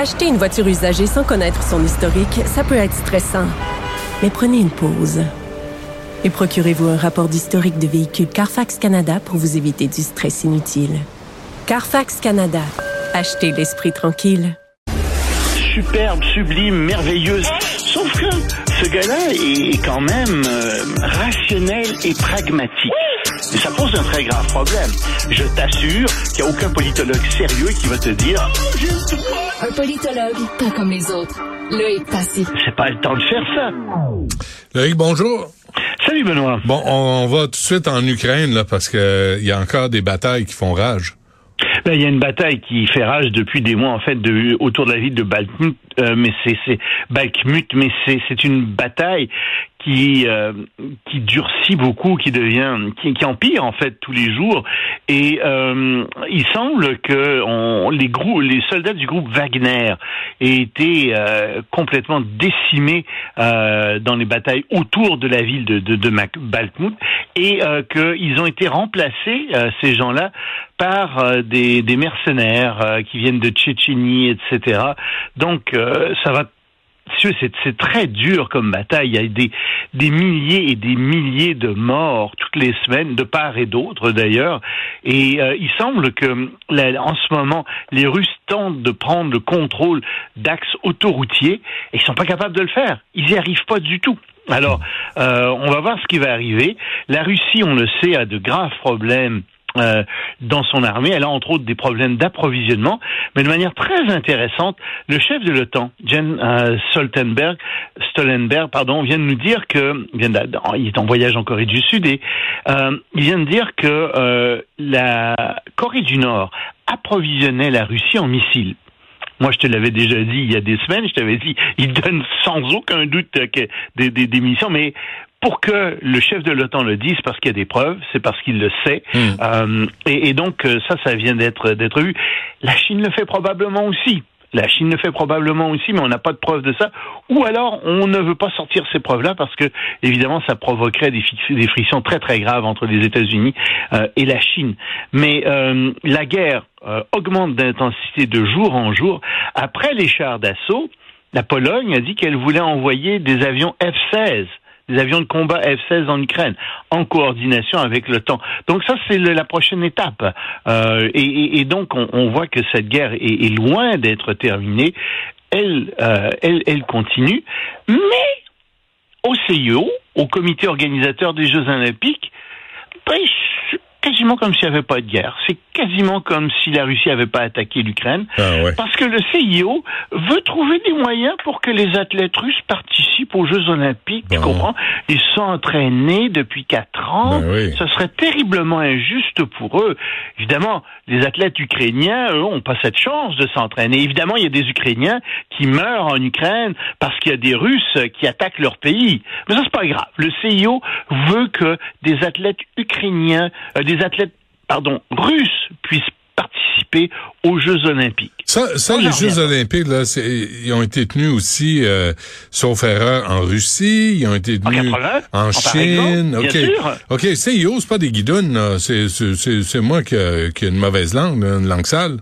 Acheter une voiture usagée sans connaître son historique, ça peut être stressant. Mais prenez une pause. Et procurez-vous un rapport d'historique de véhicule Carfax Canada pour vous éviter du stress inutile. Carfax Canada. Achetez l'esprit tranquille. superbe, sublime, merveilleuse. Sauf que ce gars-là est quand même euh, rationnel et pragmatique. Et ça pose un très grave problème. Je t'assure qu'il n'y a aucun politologue sérieux qui va te dire. Un politologue, pas comme les autres. Loïc Passy. C'est pas le temps de faire ça. Loïc, bonjour. Salut Benoît. Bon, on, on va tout de suite en Ukraine, là, parce que il y a encore des batailles qui font rage. Ben, il y a une bataille qui fait rage depuis des mois en fait de, autour de la ville de Bakhmut, euh, mais c'est Bakhmut, mais c'est une bataille qui euh, qui durcit beaucoup, qui devient qui, empire en fait tous les jours. Et euh, il semble que les groupes, les soldats du groupe Wagner aient été euh, complètement décimés euh, dans les batailles autour de la ville de de, de Bakhmut et euh, qu'ils ont été remplacés ces gens-là par des, des mercenaires qui viennent de Tchétchénie, etc. Donc euh, ça va c'est très dur comme bataille. Il y a des, des milliers et des milliers de morts toutes les semaines, de part et d'autre d'ailleurs. Et euh, il semble que en ce moment, les Russes tentent de prendre le contrôle d'axes autoroutiers et ils sont pas capables de le faire. Ils n'y arrivent pas du tout. Alors, euh, on va voir ce qui va arriver. La Russie, on le sait, a de graves problèmes euh, dans son armée. Elle a entre autres des problèmes d'approvisionnement, mais de manière très intéressante, le chef de l'OTAN, Jen euh, Stoltenberg, Stoltenberg, pardon, vient de nous dire que il est en voyage en Corée du Sud et euh, il vient de dire que euh, la Corée du Nord approvisionnait la Russie en missiles. Moi, je te l'avais déjà dit il y a des semaines. Je t'avais dit, il donne sans aucun doute des, des, des missions, mais pour que le chef de l'OTAN le dise, parce qu'il y a des preuves, c'est parce qu'il le sait. Euh, et, et donc euh, ça, ça vient d'être d'être vu. La Chine le fait probablement aussi. La Chine le fait probablement aussi, mais on n'a pas de preuves de ça. Ou alors, on ne veut pas sortir ces preuves-là parce que, évidemment, ça provoquerait des frictions très très graves entre les États-Unis euh, et la Chine. Mais euh, la guerre euh, augmente d'intensité de jour en jour. Après les chars d'assaut, la Pologne a dit qu'elle voulait envoyer des avions F-16 des avions de combat F-16 en Ukraine, en coordination avec l'OTAN. Donc ça, c'est la prochaine étape. Euh, et, donc, on, voit que cette guerre est, loin d'être terminée. Elle, euh, elle, elle continue. Mais au CIO, au comité organisateur des Jeux Olympiques, quasiment comme s'il n'y avait pas de guerre. C'est quasiment comme si la Russie n'avait pas attaqué l'Ukraine. Ah ouais. Parce que le CIO veut trouver des moyens pour que les athlètes russes participent aux Jeux Olympiques. Tu Bon. comprends? Ils sont entraînés depuis quatre ans. Ben oui. Ce serait terriblement injuste pour eux. Évidemment, les athlètes ukrainiens, eux, ont pas cette chance de s'entraîner. Évidemment, il y a des Ukrainiens qui meurent en Ukraine parce qu'il y a des Russes qui attaquent leur pays. Mais ça, c'est pas grave. Le CIO veut que des athlètes ukrainiens, euh, des athlètes, pardon, russes puissent participer aux Jeux Olympiques. Ça, ça les Jeux olympiques, là, c'est- ils ont été tenus aussi, euh, sauf erreur, en Russie, ils ont été En tenus 80, en en Chine. exemple, OK. bien sûr. OK, CIO, c'est pas des guidounes. C'est, c'est, c'est, c'est moi qui a, qui a une mauvaise langue, une langue sale.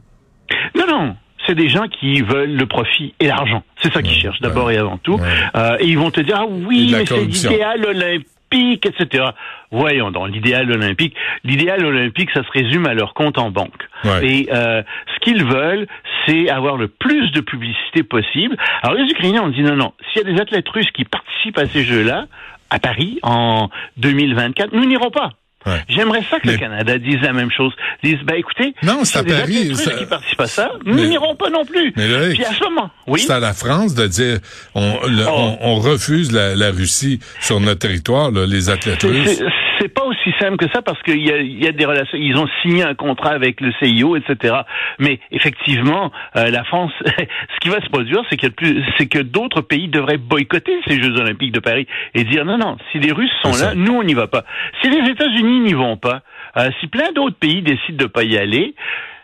Non, non. C'est des gens qui veulent le profit et l'argent. C'est ça qu'ils cherchent d'abord et avant tout. Ouais. Euh, et ils vont te dire, ah oui, mais c'est l'idéal olympique, etc. Voyons donc, l'idéal olympique. L'idéal olympique, ça se résume à leur compte en banque. Ouais. Et euh, ce qu'ils veulent, c'est avoir le plus de publicité possible. Alors les Ukrainiens ont dit non, non, s'il y a des athlètes russes qui participent à ces Jeux-là, à Paris, en 2024, nous n'irons pas. Ouais. J'aimerais ça que Mais- le Canada dise la même chose. Dise, ben écoutez, Non, c'est à Paris, ça- qui participent à ça, nous n'irons pas non plus. Mais Loïc, Puis à ce moment, oui. C'est à la France de dire on, le- Oh. on, on refuse la, la Russie sur notre territoire, là, les athlètes russes. c'est- C'est pas aussi simple que ça parce qu'il y a, il y a des relations. Ils ont signé un contrat avec le CIO, etc. Mais effectivement, euh, la France, ce qui va se produire, c'est que plus, c'est que d'autres pays devraient boycotter ces Jeux Olympiques de Paris et dire non, non, si les Russes sont là, nous on n'y va pas. Si les États-Unis n'y vont pas, euh, si plein d'autres pays décident de pas y aller,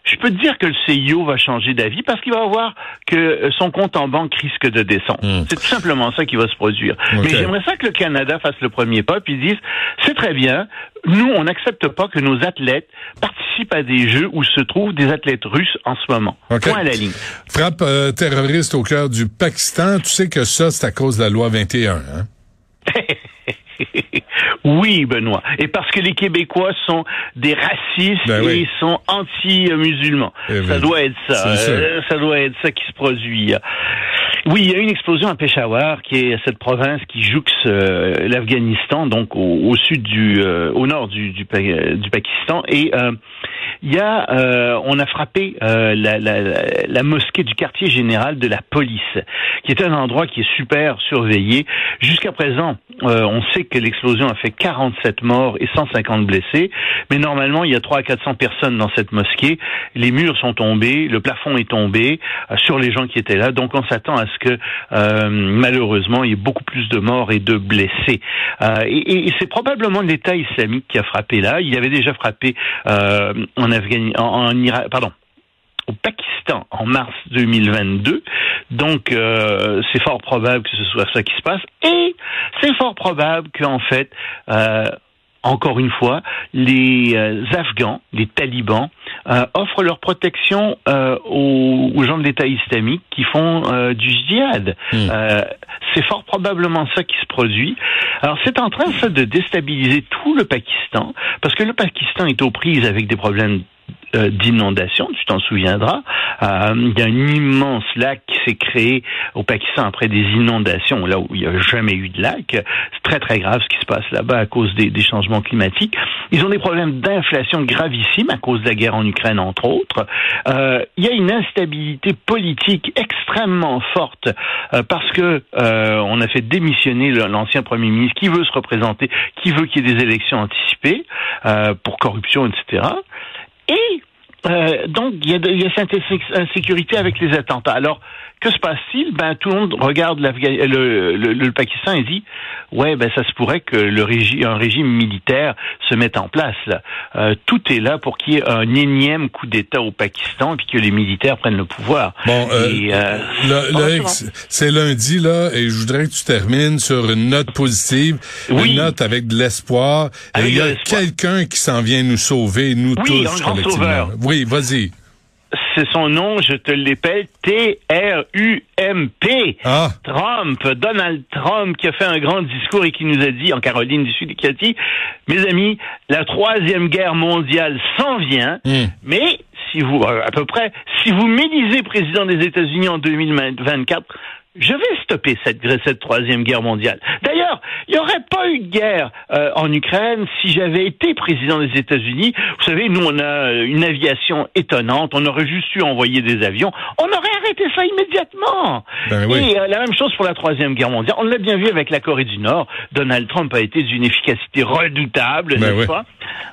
je peux te dire que le CIO va changer d'avis parce qu'il va voir que euh, son compte en banque risque de descendre. Hmm. C'est tout simplement ça qui va se produire. Mais j'aimerais ça que le Canada fasse le premier pas puis dise c'est très bien. Nous, on n'accepte pas que nos athlètes participent à des jeux où se trouvent des athlètes russes en ce moment. Ok. Point à la ligne. Frappe euh, terroriste au cœur du Pakistan. Tu sais que ça, c'est à cause de la loi 21. Hein? oui, Benoît. Et parce que les Québécois sont des racistes Ben et oui. ils sont anti-musulmans. Eh ben, ça doit être ça. Euh, ça doit être ça qui se produit. Oui, il y a une explosion à Peshawar, qui est cette province qui jouxte euh, l'Afghanistan, donc au, au sud du, euh, au nord du, du, Pa- du Pakistan, et euh, il y a, euh, on a frappé euh, la, la, la- mosquée du quartier général de la police, qui est un endroit qui est super surveillé. Jusqu'à présent, euh, on sait que l'explosion a fait 47 morts et 150 blessés, mais normalement, il y a 300 à 400 personnes dans cette mosquée. Les murs sont tombés, le plafond est tombé euh, sur les gens qui étaient là, donc on s'attend à ce que euh, malheureusement il y ait beaucoup plus de morts et de blessés. Euh, et- et c'est probablement l'État islamique qui a frappé là. Il avait déjà frappé euh, en Afghanistan, en, en Irak, pardon au Pakistan en mars 2022. Donc, euh, c'est fort probable que ce soit ça qui se passe. Et c'est fort probable qu'en fait, euh, encore une fois, les euh, Afghans, les talibans, euh, offrent leur protection euh, aux, aux gens de l'État islamique qui font euh, du djihad. Hmm. C'est fort probablement ça qui se produit. Alors c'est en train ça de déstabiliser tout le Pakistan parce que le Pakistan est aux prises avec des problèmes euh, d'inondation, tu t'en souviendras. Euh, il y a un immense lac qui s'est créé au Pakistan après des inondations, là où il n'y a jamais eu de lac. C'est très très grave ce qui se passe là-bas à cause des, changements climatiques. Ils ont des problèmes d'inflation gravissimes à cause de la guerre en Ukraine, entre autres. Euh, il y a une instabilité politique extrêmement forte euh, parce que on a fait démissionner l'ancien premier ministre qui veut se représenter, qui veut qu'il y ait des élections anticipées pour corruption, etc. Et euh, donc, il y, a de- il y a cette insé- insécurité avec les attentats. Alors, que se passe-t-il? Ben, tout le monde regarde le, le, le Pakistan et dit, ouais, ben, ça se pourrait que le régime, un régime militaire se mette en place. Là. Euh, tout est là pour qu'il y ait un énième coup d'État au Pakistan et puis que les militaires prennent le pouvoir. Bon, euh, euh, bon, c'est lundi, là, et je voudrais que tu termines sur une note positive, Oui. une note avec de l'espoir. Il y a quelqu'un qui s'en vient nous sauver, nous Oui, tous, un grand collectivement. sauveur. Oui, vas-y. C'est son nom, je te l'appelle, T-R-U-M-P. Ah, Trump, Donald Trump, qui a fait un grand discours et qui nous a dit en Caroline du Sud, qui a dit, mes amis, la troisième guerre mondiale s'en vient, Hmm. mais si vous, euh, à peu près, si vous m'élisez président des États-Unis en 2024, je vais stopper cette, cette troisième guerre mondiale. D'ailleurs, il n'y aurait pas eu de guerre euh, en Ukraine si j'avais été président des États-Unis. Vous savez, nous, on a euh, une aviation étonnante. On aurait juste dû envoyer des avions. On aurait arrêté ça immédiatement. Ben oui. Et euh, la même chose pour la troisième guerre mondiale. On l'a bien vu avec la Corée du Nord. Donald Trump a été d'une efficacité redoutable, Ben n'est-ce oui. pas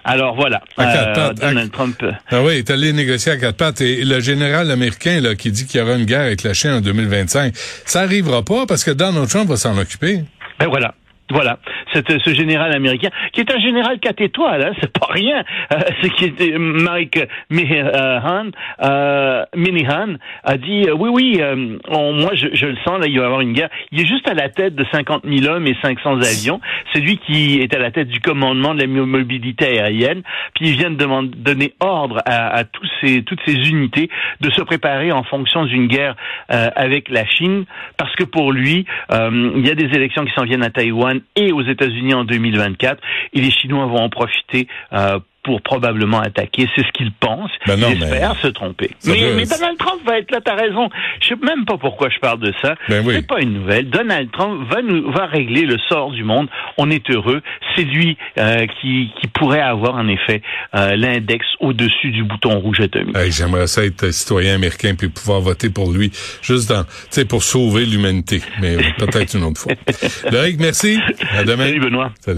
Alors voilà, À quatre Euh, à- Donald Trump. euh, ah oui, est allé négocier à quatre pattes. Et le général américain, là, qui dit qu'il y aura une guerre avec la Chine en 2025, ça arrivera pas parce que Donald Trump va s'en occuper. Ben voilà. Voilà, Cette- ce général américain, qui est un général quatre étoiles, hein, c'est pas rien. Euh, c'est qui était Mike Minihan, euh, Minihan a dit euh, oui, oui, euh, moi je, je le sens là, il va y avoir une guerre. Il est juste à la tête de 50 000 hommes et 500 avions. C'est lui qui est à la tête du commandement de la mobilité aérienne. Puis il vient de demander, donner ordre à, à tous ces, toutes ces unités de se préparer en fonction d'une guerre euh, avec la Chine, parce que pour lui, euh, il y a des élections qui s'en viennent à Taïwan et aux États-Unis en 2024, et les Chinois vont en profiter. euh, pour probablement attaquer, c'est ce qu'il pense. Ben non, il espère mais- se tromper. Ça Mais, veut- mais Donald Trump va être là, t'as raison. Je sais même pas pourquoi je parle de ça. Ben oui. C'est pas une nouvelle. Donald Trump va nous va régler le sort du monde. On est heureux. C'est lui euh, qui, qui pourrait avoir en effet euh, l'index au-dessus du bouton rouge atomique. Hey, J'aimerais ça être citoyen américain puis pouvoir voter pour lui, juste dans, tu sais, pour sauver l'humanité. Mais peut-être une autre fois. Loïc, merci. À demain. Salut Benoît. Salut.